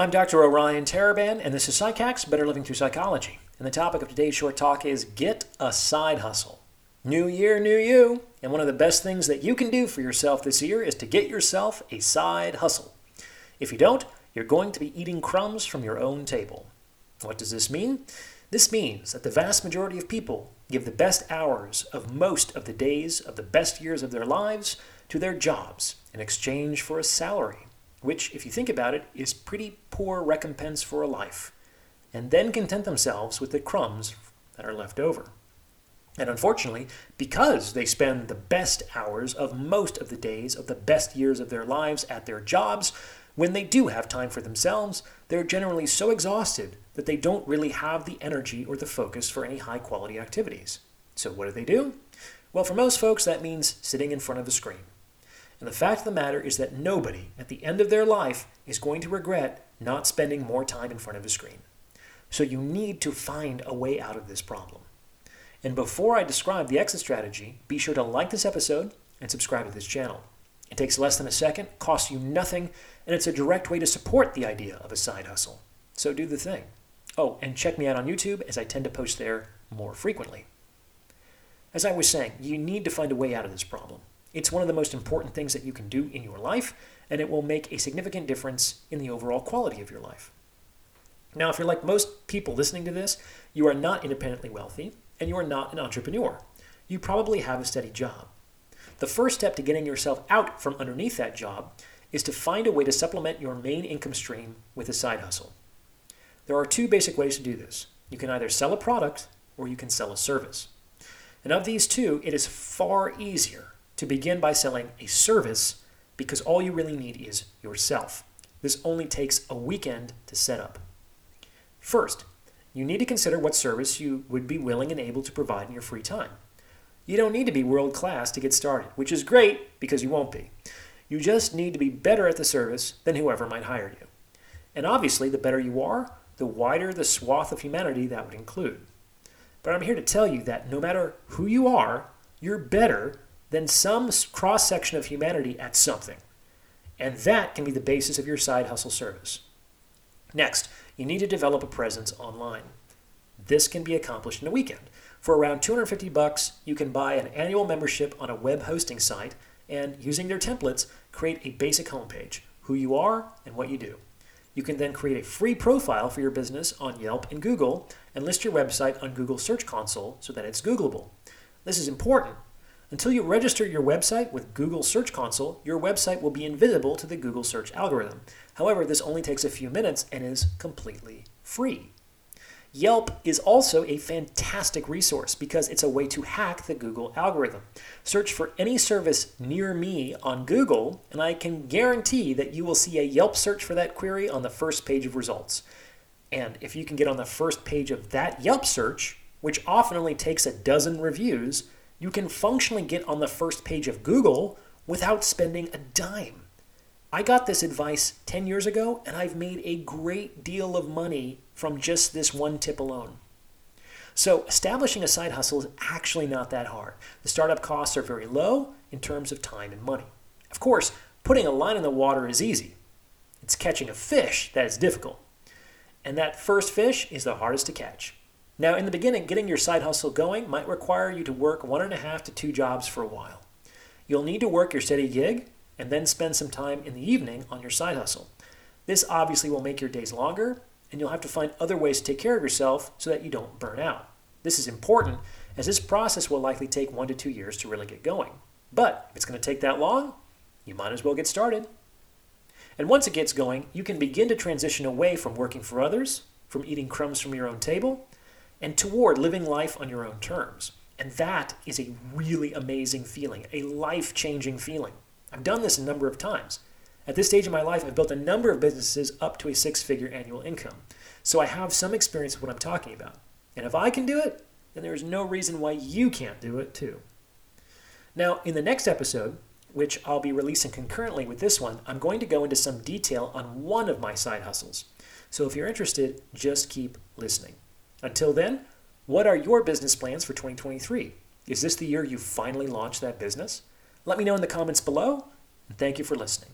I'm Dr. Orion Taraban, and this is PsycHacks Better Living Through Psychology. And the topic of today's short talk is Get a Side Hustle. New year, new you. And one of the best things that you can do for yourself this year is to get yourself a side hustle. If you don't, you're going to be eating crumbs from your own table. What does this mean? This means that the vast majority of people give the best hours of most of the days of the best years of their lives to their jobs in exchange for a salary, which, if you think about it, is pretty poor recompense for a life, and then content themselves with the crumbs that are left over. And unfortunately, because they spend the best hours of most of the days of the best years of their lives at their jobs, when they do have time for themselves, they're generally so exhausted that they don't really have the energy or the focus for any high quality activities. So, what do they do? Well, for most folks, that means sitting in front of a screen. And the fact of the matter is that nobody at the end of their life is going to regret not spending more time in front of a screen. So, you need to find a way out of this problem. And before I describe the exit strategy, be sure to like this episode and subscribe to this channel. It takes less than a second, costs you nothing, and it's a direct way to support the idea of a side hustle. So do the thing. Oh, and check me out on YouTube as I tend to post there more frequently. As I was saying, you need to find a way out of this problem. It's one of the most important things that you can do in your life, and it will make a significant difference in the overall quality of your life. Now, if you're like most people listening to this, you are not independently wealthy and you are not an entrepreneur. You probably have a steady job. The first step to getting yourself out from underneath that job is to find a way to supplement your main income stream with a side hustle. There are two basic ways to do this. You can either sell a product or you can sell a service. And of these two, it is far easier to begin by selling a service because all you really need is yourself. This only takes a weekend to set up. First, you need to consider what service you would be willing and able to provide in your free time. You don't need to be world class to get started, which is great because you won't be. You just need to be better at the service than whoever might hire you. And obviously, the better you are, the wider the swath of humanity that would include. But I'm here to tell you that no matter who you are, you're better than some cross section of humanity at something. And that can be the basis of your side hustle service. Next, you need to develop a presence online. This can be accomplished in a weekend. For around 250 bucks, you can buy an annual membership on a web hosting site and using their templates, create a basic homepage, who you are and what you do. You can then create a free profile for your business on Yelp and Google and list your website on Google Search Console so that it's Googleable. This is important. Until you register your website with Google Search Console, your website will be invisible to the Google search algorithm. However, this only takes a few minutes and is completely free. Yelp is also a fantastic resource because it's a way to hack the Google algorithm. Search for any service near me on Google, and I can guarantee that you will see a Yelp search for that query on the first page of results. And if you can get on the first page of that Yelp search, which often only takes a dozen reviews, you can functionally get on the first page of Google without spending a dime. I got this advice 10 years ago, and I've made a great deal of money from just this one tip alone. So, establishing a side hustle is actually not that hard. The startup costs are very low in terms of time and money. Of course, putting a line in the water is easy, it's catching a fish that is difficult. And that first fish is the hardest to catch. Now, in the beginning, getting your side hustle going might require you to work one and a half to two jobs for a while. You'll need to work your steady gig and then spend some time in the evening on your side hustle. This obviously will make your days longer, and you'll have to find other ways to take care of yourself so that you don't burn out. This is important as this process will likely take one to two years to really get going. But if it's going to take that long, you might as well get started. And once it gets going, you can begin to transition away from working for others, from eating crumbs from your own table, and toward living life on your own terms. And that is a really amazing feeling, a life changing feeling. I've done this a number of times. At this stage of my life, I've built a number of businesses up to a six figure annual income. So I have some experience of what I'm talking about. And if I can do it, then there is no reason why you can't do it too. Now, in the next episode, which I'll be releasing concurrently with this one, I'm going to go into some detail on one of my side hustles. So if you're interested, just keep listening. Until then, what are your business plans for 2023? Is this the year you finally launch that business? Let me know in the comments below, and thank you for listening.